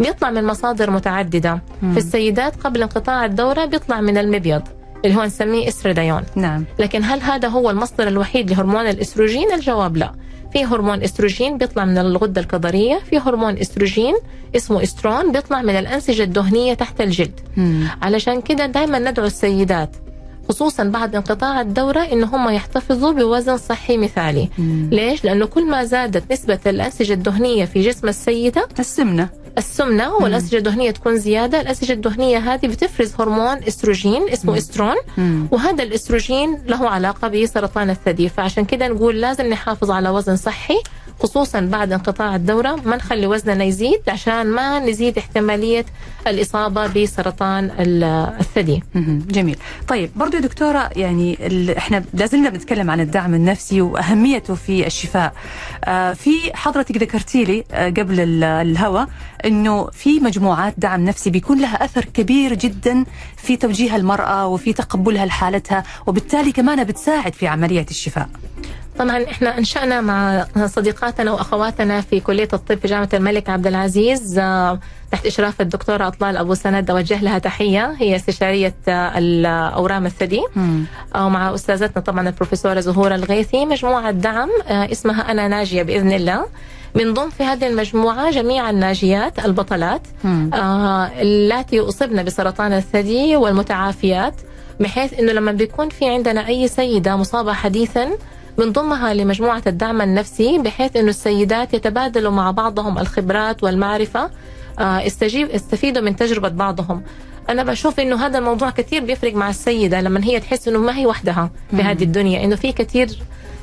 بيطلع من مصادر متعددة مم. في السيدات قبل انقطاع الدورة بيطلع من المبيض اللي هو نسميه استراديون نعم لكن هل هذا هو المصدر الوحيد لهرمون الإستروجين؟ الجواب لا. في هرمون إستروجين بيطلع من الغدة الكظريه، في هرمون إستروجين اسمه إسترون بيطلع من الأنسجة الدهنية تحت الجلد. مم. علشان كده دائما ندعو السيدات خصوصا بعد انقطاع الدورة إن هم يحتفظوا بوزن صحي مثالي. مم. ليش؟ لأنه كل ما زادت نسبة الانسجه الدهنية في جسم السيدة السمنة السمنة والانسجه الدهنية تكون زيادة، الانسجه الدهنية هذه بتفرز هرمون إستروجين اسمه إسترون مم. وهذا الإستروجين له علاقة بسرطان الثدي فعشان كده نقول لازم نحافظ على وزن صحي خصوصا بعد انقطاع الدورة ما نخلي وزننا يزيد عشان ما نزيد احتمالية الإصابة بسرطان ال- الثدي. جميل طيب برضو دكتورة يعني. إحنا لازلنا بنتكلم عن الدعم النفسي وأهميته في الشفاء آه في حضرتك ذكرتي لي آه قبل ال- الهوى أنه في مجموعات دعم نفسي بيكون لها أثر كبير جدا في توجيه المرأة وفي تقبلها لحالتها وبالتالي كمان بتساعد في عملية الشفاء طبعا إحنا أنشأنا مع صديقاتنا وأخواتنا في كلية الطب في جامعة الملك عبد العزيز آه، تحت إشراف الدكتورة أطلال أبو سند. أوجه لها تحية. هي استشارية آه، الأورام الثدي. ومع أستاذتنا طبعا البروفيسورة زهور الغيثي مجموعة دعم. آه، اسمها أنا ناجية بإذن الله. بنضم في هذه المجموعة جميع الناجيات البطلات. آه، اللاتي أصبن بسرطان الثدي والمتعافيات بحيث إنه لما بيكون في عندنا أي سيدة مصابة حديثا بنضمها لمجموعة الدعم النفسي بحيث إنه السيدات يتبادلوا مع بعضهم الخبرات والمعرفة آه، استجيب استفيدوا من تجربة بعضهم. أنا بشوف إنه هذا الموضوع كثير بيفرق مع السيدة لما هي تحس إنه ما هي وحدها في هذه الدنيا إنه في كثير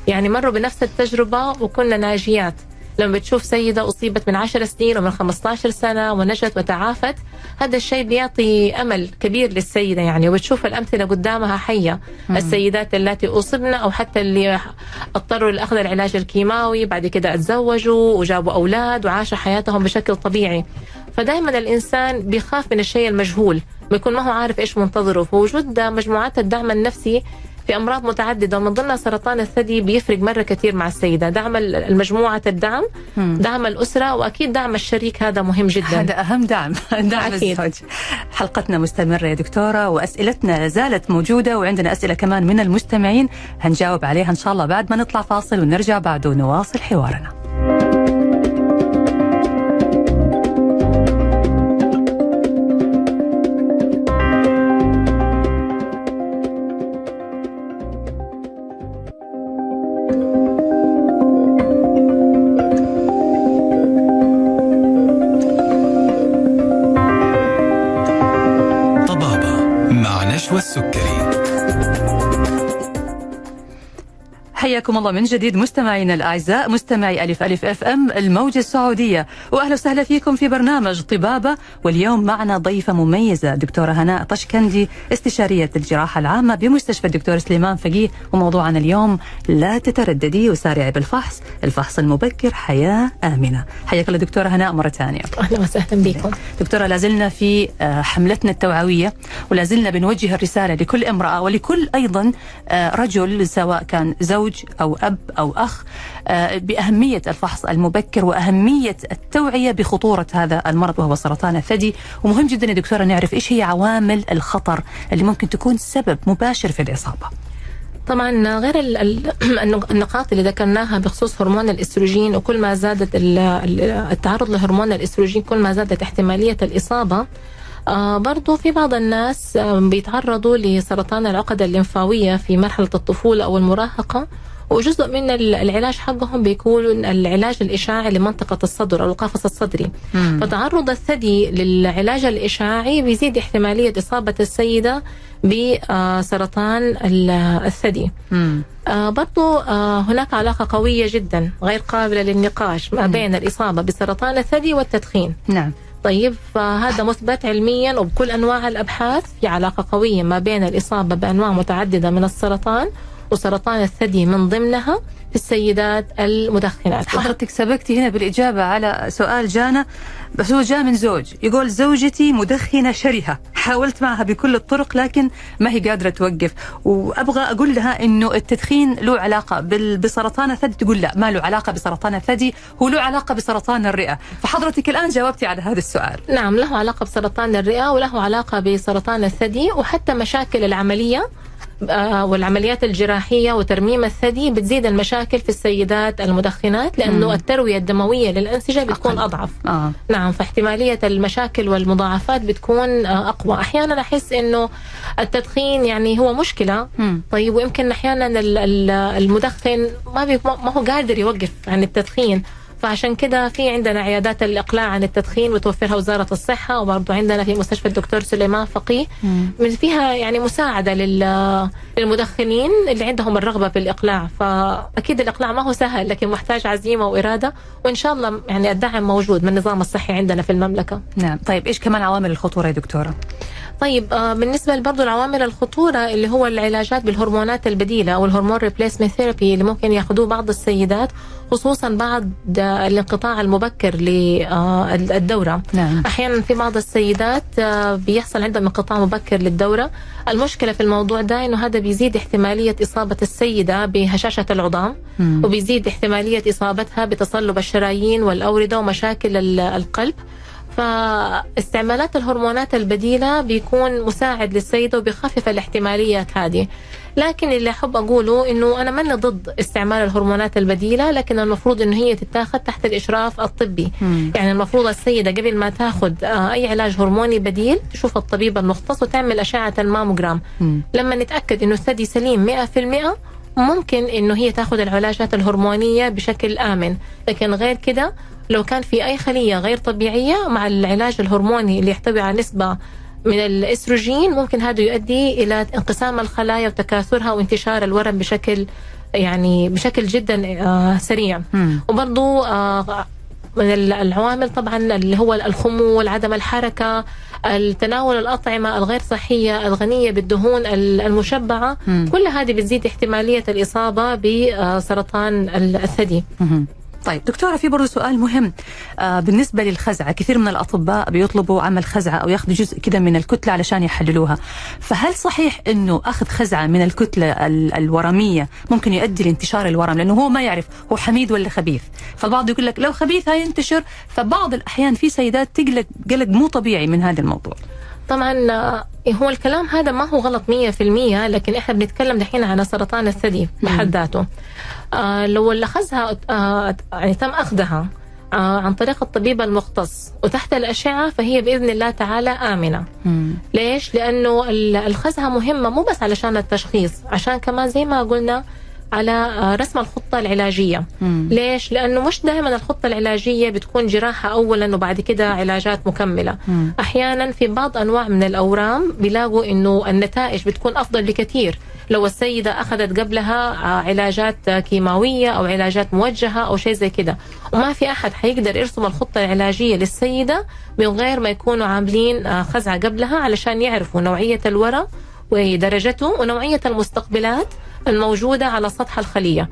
يعني مروا بنفس التجربة وكنا ناجيات. لما بتشوف سيدة أصيبت من 10 سنين ومن 15 سنة ونجت وتعافت هذا الشيء بيعطي أمل كبير للسيدة يعني وبتشوف الأمثلة قدامها حية. السيدات التي أصبن أو حتى اللي اضطروا لأخذ العلاج الكيماوي بعد كده اتزوجوا وجابوا أولاد وعاشوا حياتهم بشكل طبيعي. فدائما الإنسان بيخاف من الشيء المجهول بيكون ما هو عارف إيش منتظره. فوجود مجموعات الدعم النفسي في أمراض متعددة ومن ضمنها سرطان الثدي بيفرق مرة كثير مع السيدة. دعم المجموعة الدعم. دعم الأسرة وأكيد دعم الشريك هذا مهم جدا. هذا أهم دعم دعم أكيد. الزوج. حلقتنا مستمرة يا دكتورة وأسئلتنا لا زالت موجودة وعندنا أسئلة كمان من المستمعين. هنجاوب عليها إن شاء الله بعد ما نطلع فاصل ونرجع بعده نواصل حوارنا. حياكم الله من جديد مستمعينا الأعزاء مستمعي ألف ألف أف أم الموجة السعودية. وأهلا وسهلا فيكم في برنامج طبابة واليوم معنا ضيفة مميزة دكتورة هناء طشكندي استشارية الجراحة العامة بمستشفى الدكتور سليمان فقيه. وموضوعنا اليوم لا تترددي وسارعي بالفحص الفحص المبكر حياة آمنة. حياك الله دكتورة هناء مرة ثانية. أهلا وسهلا بكم. دكتورة لازلنا في آه، حملتنا التوعوية ولازلنا بنوجه الرسالة لكل امرأة ولكل أيضا آه، رجل سواء كان زوج أو أب أو أخ آه، بأهمية الفحص المبكر وأهمية التوعية بخطورة هذا المرض وهو سرطان الثدي. ومهم جدا يا دكتورة نعرف إيش هي عوامل الخطر اللي ممكن تكون سبب مباشر في الإصابة. طبعا غير ال- ال- النقاط اللي ذكرناها بخصوص هرمون الإستروجين وكل ما زادت ال- ال- التعرض لهرمون الإستروجين كل ما زادت احتمالية الإصابة. آه برضو في بعض الناس آه بيتعرضوا لسرطان العقدة الليمفاوية في مرحلة الطفولة أو المراهقة. وجزء من ال- العلاج حقهم بيكون العلاج الإشاعي لمنطقة الصدر أو القفص الصدري. فتعرض الثدي للعلاج الإشعاعي بيزيد احتمالية إصابة السيدة بسرطان الثدي. مم. آه برضو آه هناك علاقة قوية جدا غير قابلة للنقاش ما بين الإصابة بسرطان الثدي والتدخين. نعم. طيب فهذا مثبت علميا وبكل أنواع الأبحاث في علاقة قوية ما بين الإصابة بأنواع متعددة من السرطان وسرطان الثدي من ضمنها في السيدات المدخنات. حضرتك سبقتي هنا بالإجابة على سؤال جانا بس هو جاء من زوج. يقول زوجتي مدخنة شرهة. حاولت معها بكل الطرق لكن ما هي قادرة توقف. وأبغى أقول لها أنه التدخين له علاقة بسرطان الثدي. تقول لا ما له علاقة بسرطان الثدي هو له علاقة بسرطان الرئة. فحضرتك الآن جاوبتي على هذا السؤال. نعم له علاقة بسرطان الرئة وله علاقة بسرطان الثدي وحتى مشاكل العملية آه، والعمليات الجراحية وترميم الثدي بتزيد المشاكل في السيدات المدخنات لأنه مم. التروية الدموية للأنسجة بتكون أقل. أضعف آه. نعم فاحتمالية المشاكل والمضاعفات بتكون آه، أقوى أحيانا أحس أنه التدخين يعني هو مشكلة مم. طيب ويمكن ال- المدخن ما, ما هو قادر يوقف عن التدخين فعشان كده في عندنا عيادات الإقلاع عن التدخين وتوفرها وزارة الصحة وبرضه عندنا في مستشفى الدكتور سليمان فقيه. من فيها يعني مساعدة لل- للمدخنين اللي عندهم الرغبة بالإقلاع فأكيد الإقلاع ما هو سهل لكن محتاج عزيمة وإرادة وإن شاء الله يعني الدعم موجود من النظام الصحي عندنا في المملكة. نعم. طيب إيش كمان عوامل الخطورة يا دكتورة؟ طيب آه، بالنسبة برضو لعوامل الخطورة اللي هو العلاجات بالهرمونات البديلة أو ال hormone replacement therapy اللي ممكن ياخذوه بعض السيدات خصوصا بعد آه، الانقطاع المبكر للدورة نعم. أحيانا في بعض السيدات آه، بيحصل عندهم انقطاع مبكر للدورة. المشكلة في الموضوع ده إنه هذا بيزيد احتمالية إصابة السيدة بهشاشة العظام مم. وبيزيد احتمالية إصابتها بتصلب الشرايين والأوردة ومشاكل ال- القلب. فاستعمالات الهرمونات البديلة بيكون مساعد للسيده وبيخفف الاحتماليات هذه لكن اللي أحب أقوله إنه أنا ماني ضد استعمال الهرمونات البديلة لكن المفروض إنه هي تتاخذ تحت الإشراف الطبي مم. يعني المفروض السيدة قبل ما تاخذ آه، أي علاج هرموني بديل تشوف الطبيب المختص وتعمل أشعة الماموجرام مم. لما نتأكد إنه الثدي سليم 100% ممكن إنه هي تاخذ العلاجات الهرمونية بشكل آمن لكن غير كده لو كان في أي خلية غير طبيعية مع العلاج الهرموني اللي يحتوي على نسبة من الإستروجين ممكن هذا يؤدي إلى انقسام الخلايا وتكاثرها وانتشار الورم بشكل يعني بشكل جدا آه، سريع مم. وبرضو آه، من ال- العوامل طبعا اللي هو الخمول عدم الحركة التناول الأطعمة الغير صحية الغنية بالدهون ال- المشبعة. كل هذه بتزيد احتمالية الإصابة بسرطان ال- الثدي. طيب دكتورة في برضو سؤال مهم. آه بالنسبة للخزعة كثير من الأطباء بيطلبوا عمل خزعة أو ياخذوا جزء كده من الكتلة علشان يحللوها. فهل صحيح أنه أخذ خزعة من الكتلة ال- الورمية ممكن يؤدي لانتشار الورم؟ لأنه هو ما يعرف هو حميد ولا خبيث؟ فالبعض يقول لك لو خبيث هينتشر فبعض الأحيان في سيدات تقلق قلق مو طبيعي من هذا الموضوع. طبعا آه، هو الكلام هذا ما هو غلط 100% لكن إحنا بنتكلم دحين على سرطان الثدي بحد ذاته آه لو اللي اخذها آه يعني تم أخذها آه عن طريق الطبيب المختص وتحت الأشعة فهي بإذن الله تعالى آمنة مم. ليش؟ لأنه ال- الخزعة مهمة مو بس علشان التشخيص عشان كمان زي ما قلنا على رسم الخطة العلاجية مم. ليش؟ لأنه مش دائما الخطة العلاجية بتكون جراحة أولا وبعد كده علاجات مكملة مم. أحيانا في بعض أنواع من الأورام بيلاقوا أنه النتائج بتكون أفضل بكثير لو السيدة أخذت قبلها علاجات كيماوية أو علاجات موجهة أو شيء زي كده وما في أحد حيقدر يرسم الخطة العلاجية للسيدة من غير ما يكونوا عاملين خزعة قبلها علشان يعرفوا نوعية الورم ودرجته ونوعية المستقبلات الموجودة على سطح الخلية.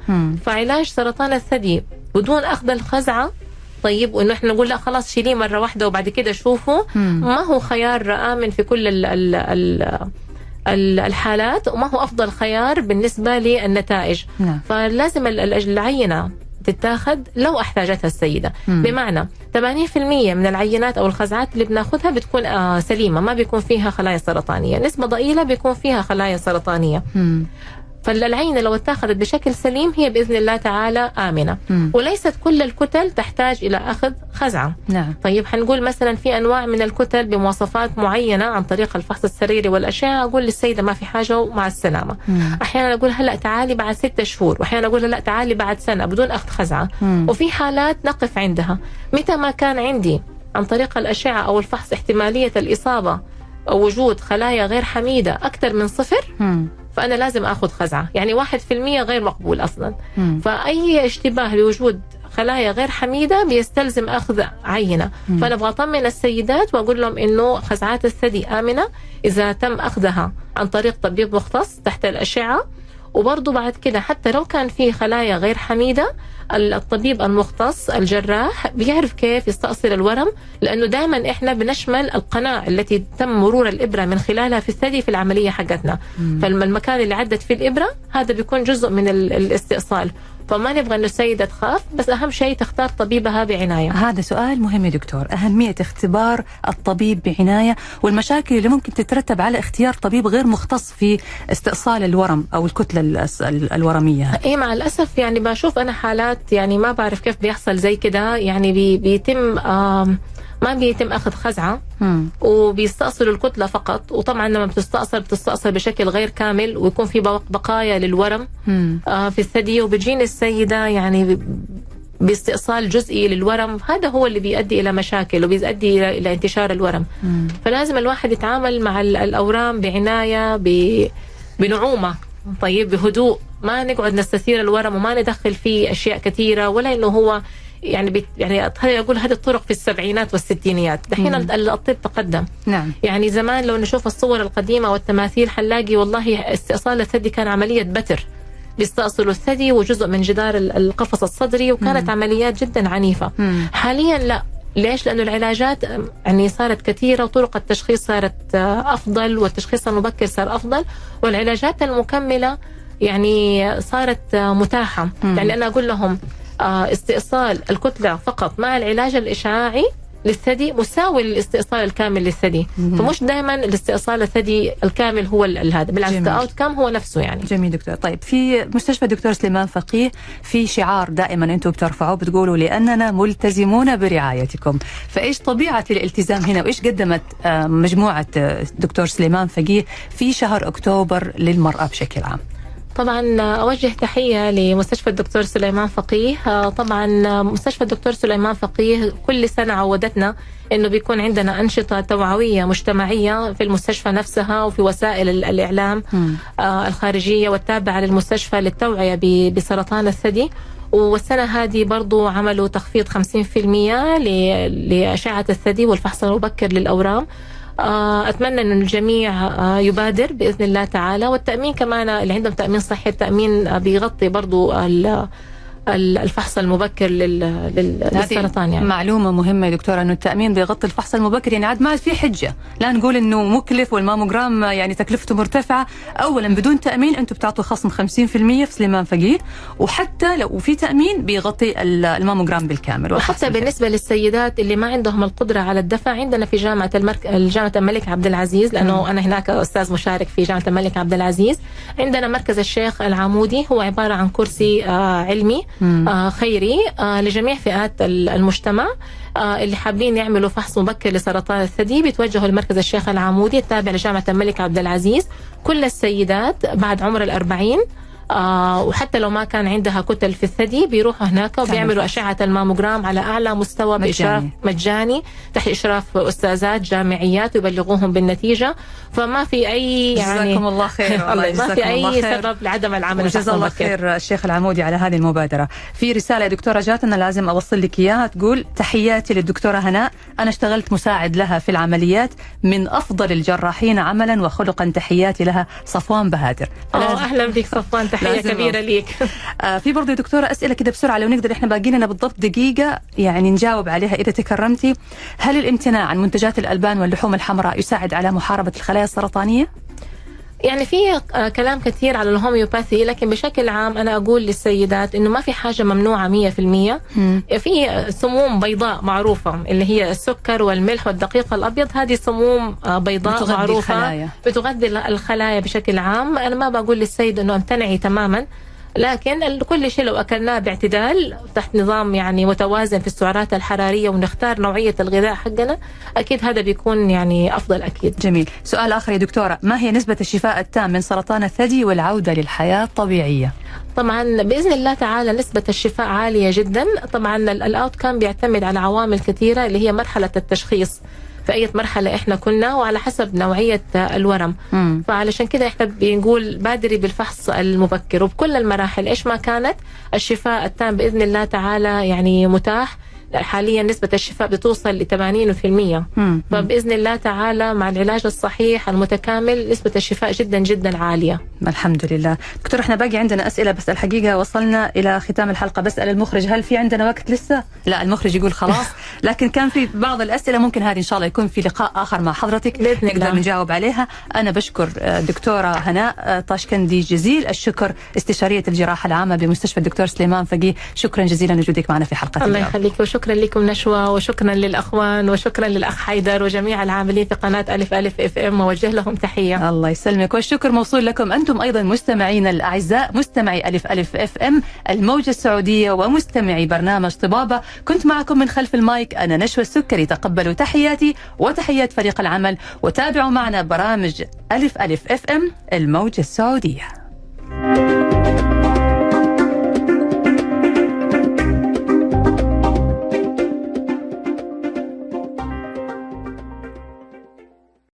فعلاج سرطان الثدي بدون أخذ الخزعة طيب وإنه إحنا نقول لا خلاص شيليه مرة واحدة وبعد كده مم. ما هو خيار امن في كل ال ال ال ال- الحالات وما هو أفضل خيار بالنسبة للنتائج نعم. فلازم ال- ال- العينة تتاخذ لو أحتاجتها السيدة مم. بمعنى 80% من العينات أو الخزعات اللي بناخذها بتكون آه سليمة ما بيكون فيها خلايا سرطانية نسبة ضئيلة بيكون فيها خلايا سرطانية مم. فالعينة لو اتخذت بشكل سليم هي بإذن الله تعالى آمنة. مم. وليست كل الكتل تحتاج إلى أخذ خزعة. نعم. طيب حنقول مثلا في أنواع من الكتل بمواصفات معينة عن طريق الفحص السريري والأشعة. أقول للسيدة ما في حاجة ومع السلامة. مم. أحيانا أقول هلا تعالي بعد ستة شهور. وأحيانا أقول لا تعالي بعد سنة بدون أخذ خزعة. مم. وفي حالات نقف عندها. متى ما كان عندي عن طريق الأشعة أو الفحص احتمالية الإصابة وجود خلايا غير حميدة أكثر من صفر. فأنا لازم أخذ خزعة يعني واحد في المية غير مقبول أصلا. فأي اشتباه لوجود خلايا غير حميدة بيستلزم أخذ عينة مم. فأنا أبغى أطمن السيدات وأقول لهم إنه خزعات الثدي آمنة إذا تم أخذها عن طريق طبيب مختص تحت الأشعة وبرضه بعد كده حتى لو كان في خلايا غير حميدة الطبيب المختص الجراح بيعرف كيف يستأصل الورم لأنه دائما إحنا بنشمل القناة التي تم مرور الإبرة من خلالها في الثدي في العملية حقتنا. فالمكان اللي عدت فيه الإبرة هذا بيكون جزء من ال- الاستئصال. فما نبغى إنه السيدة تخاف؟ بس أهم شيء تختار طبيبها بعناية. هذا سؤال مهم يا دكتور. أهمية اختبار الطبيب بعناية والمشاكل اللي ممكن تترتب على اختيار طبيب غير مختص في استئصال الورم أو الكتلة الأس- ال- الورمية. إيه مع الأسف يعني بشوف أنا حالات يعني ما بعرف كيف بيحصل زي كده. يعني بي بيتم آم ما بيتم أخذ خزعة مم. وبيستأصلوا الكتلة فقط. وطبعا لما بتستأصل بتستأصل بشكل غير كامل ويكون في بق- بقايا للورم. آه، في الثدي. وبتجيني السيدة يعني باستئصال جزئي للورم. هذا هو اللي بيؤدي إلى مشاكل وبيؤدي إلى إلى انتشار الورم. مم. فلازم الواحد يتعامل مع ال- الأورام بعناية ب... بنعومة. طيب بهدوء. ما نقعد نستثير الورم وما ندخل فيه أشياء كثيرة ولا إنه هو يعني بت يعني أقول هذه الطرق في السبعينات والستينيات دحين مم. ال- الطب تقدم نعم يعني زمان لو نشوف الصور القديمة والتماثيل حنلاقي والله استئصال الثدي كان عملية بتر بيستأصلوا الثدي وجزء من جدار ال- القفص الصدري وكانت عمليات جدا عنيفة مم. حاليا لا ليش؟ لأنه العلاجات يعني صارت كثيرة وطرق التشخيص صارت آه، أفضل والتشخيص المبكر صار أفضل والعلاجات المكملة يعني صارت آه، متاحة مم. يعني أنا أقول لهم استئصال الكتلة فقط مع العلاج الإشعاعي للثدي مساوي للاستئصال الكامل للثدي. مم. فمش دائما الاستئصال الثدي الكامل هو هذا بالعكس. الاوت كام هو نفسه يعني. جميل دكتور. طيب في مستشفى دكتور سليمان فقيه في شعار دائما أنتم بترفعوه بتقولوا لأننا ملتزمون برعايتكم. فإيش طبيعة الالتزام هنا؟ وإيش قدمت آه، مجموعة آه، دكتور سليمان فقيه في شهر أكتوبر للمرأة بشكل عام؟ طبعا أوجه تحية لمستشفى الدكتور سليمان فقيه. طبعا مستشفى الدكتور سليمان فقيه كل سنة عودتنا إنه بيكون عندنا أنشطة توعوية مجتمعية في المستشفى نفسها وفي وسائل ال- الإعلام. آه، الخارجية والتابعة للمستشفى للتوعية بسرطان الثدي. والسنة هذه برضو عملوا تخفيض 50% ل- لأشعة الثدي والفحص المبكر للأورام. أتمنى أن الجميع آه، يبادر بإذن الله تعالى. والتأمين كمان اللي عندهم تأمين صحي التأمين آه، بيغطي برضو الفحص المبكر للسرطان يعني. معلومة مهمة يا دكتورة إنه التأمين بيغطي الفحص المبكر. يعني عاد ما في حجة. لا نقول إنه مكلف والماموجرام يعني تكلفته مرتفعة. اولا بدون تأمين أنتم بتعطوا خصم 50% في سليمان فقيه. وحتى لو في تأمين بيغطي الماموجرام بالكامل وحتى بالنسبة للسيدات اللي ما عندهم القدرة على الدفع عندنا في جامعة المرك... جامعة الملك عبد العزيز لأنه أنا هناك أستاذ مشارك في جامعة الملك عبد العزيز. عندنا مركز الشيخ العمودي هو عبارة عن كرسي آه علمي. خيري آه لجميع فئات المجتمع آه اللي حابين يعملوا فحص مبكر لسرطان الثدي بيتوجهوا لمركز الشيخ العمودي التابع لجامعة الملك عبد العزيز. كل السيدات بعد عمر الأربعين آه وحتى لو ما كان عندها كتل في الثدي بيروحوا هناك وبيعملوا أشعة الماموجرام على أعلى مستوى مجاني. بإشراف مجاني تحت إشراف أستاذات جامعيات ويبلغوهم بالنتيجة. فما في أي يعني جزاكم الله خير والله ما في أي سبب لعدم العمل جزا الله خير الشيخ العمودي على هذه المبادرة. في رسالة يا دكتورة جاتنا لازم أوصل لك إياها. تقول تحياتي للدكتورة هناء. أنا اشتغلت مساعد لها في العمليات من أفضل الجراحين عملا وخلقا. تحياتي لها صفوان بهادر أهلا بك صفوان. تحية كبيرة ليك. آه في برضه يا دكتورة أسئلة كده بسرعة لو نقدر إحنا باقي لنا بالضبط دقيقة يعني نجاوب عليها إذا تكرمتي. هل الامتناع عن منتجات الألبان واللحوم الحمراء يساعد على محاربة الخلايا السرطانية؟ يعني في كلام كثير على الهوميوباثي لكن بشكل عام أنا أقول للسيدات إنه ما في حاجة ممنوعة 100% في سموم بيضاء معروفة اللي هي السكر والملح والدقيق الأبيض. هذه سموم بيضاء بتغذي معروفة. الخلايا. بتغذي الخلايا بشكل عام. أنا ما بقول للسيد إنه امتنعي تماما. لكن كل شيء لو أكلناه باعتدال تحت نظام يعني متوازن في السعرات الحرارية ونختار نوعية الغذاء حقنا أكيد هذا بيكون يعني أفضل أكيد. جميل، سؤال آخر يا دكتورة، ما هي نسبة الشفاء التام من سرطان الثدي والعودة للحياة الطبيعية؟ طبعا بإذن الله تعالى نسبة الشفاء عالية جدا، طبعا ال outcome بيعتمد على عوامل كثيرة اللي هي مرحلة التشخيص. في أي مرحلة إحنا كنا وعلى حسب نوعية الورم. مم. فعلشان كده إحنا بنقول بادري بالفحص المبكر. وبكل المراحل إيش ما كانت الشفاء التام بإذن الله تعالى يعني متاح. حاليا نسبة الشفاء بتوصل ل 80% فبإذن الله تعالى مع العلاج الصحيح المتكامل نسبة الشفاء جدا جدا عالية. الحمد لله. دكتور إحنا باقي عندنا أسئلة بس الحقيقة وصلنا إلى ختام الحلقة. بسأل المخرج هل في عندنا وقت لسه؟ لا المخرج يقول خلاص. لكن كان في بعض الأسئلة ممكن هذه إن شاء الله يكون في لقاء آخر مع حضرتك. بإذن نقدر الله. نجاوب عليها. أنا بشكر دكتورة هناء طاشكندي جزيل. الشكر استشارية الجراحة العامة بمستشفى الدكتور سليمان فقيه. شكرا جزيلا لوجودك معنا في حلقة الله يخليك وشكرا شكرا لكم نشوى وشكرا للأخوان وشكرا للأخ حيدر وجميع العاملين في قناة ألف ألف إف إم ووجه لهم تحية. الله يسلمك والشكر موصول لكم أنتم أيضا مستمعينا الأعزاء مستمعي ألف ألف إف إم الموجة السعودية ومستمعي برنامج طبابة كنت معكم من خلف المايك أنا نشوى السكري تقبلوا تحياتي وتحيات فريق العمل وتابعوا معنا برامج ألف ألف إف إم الموجة السعودية.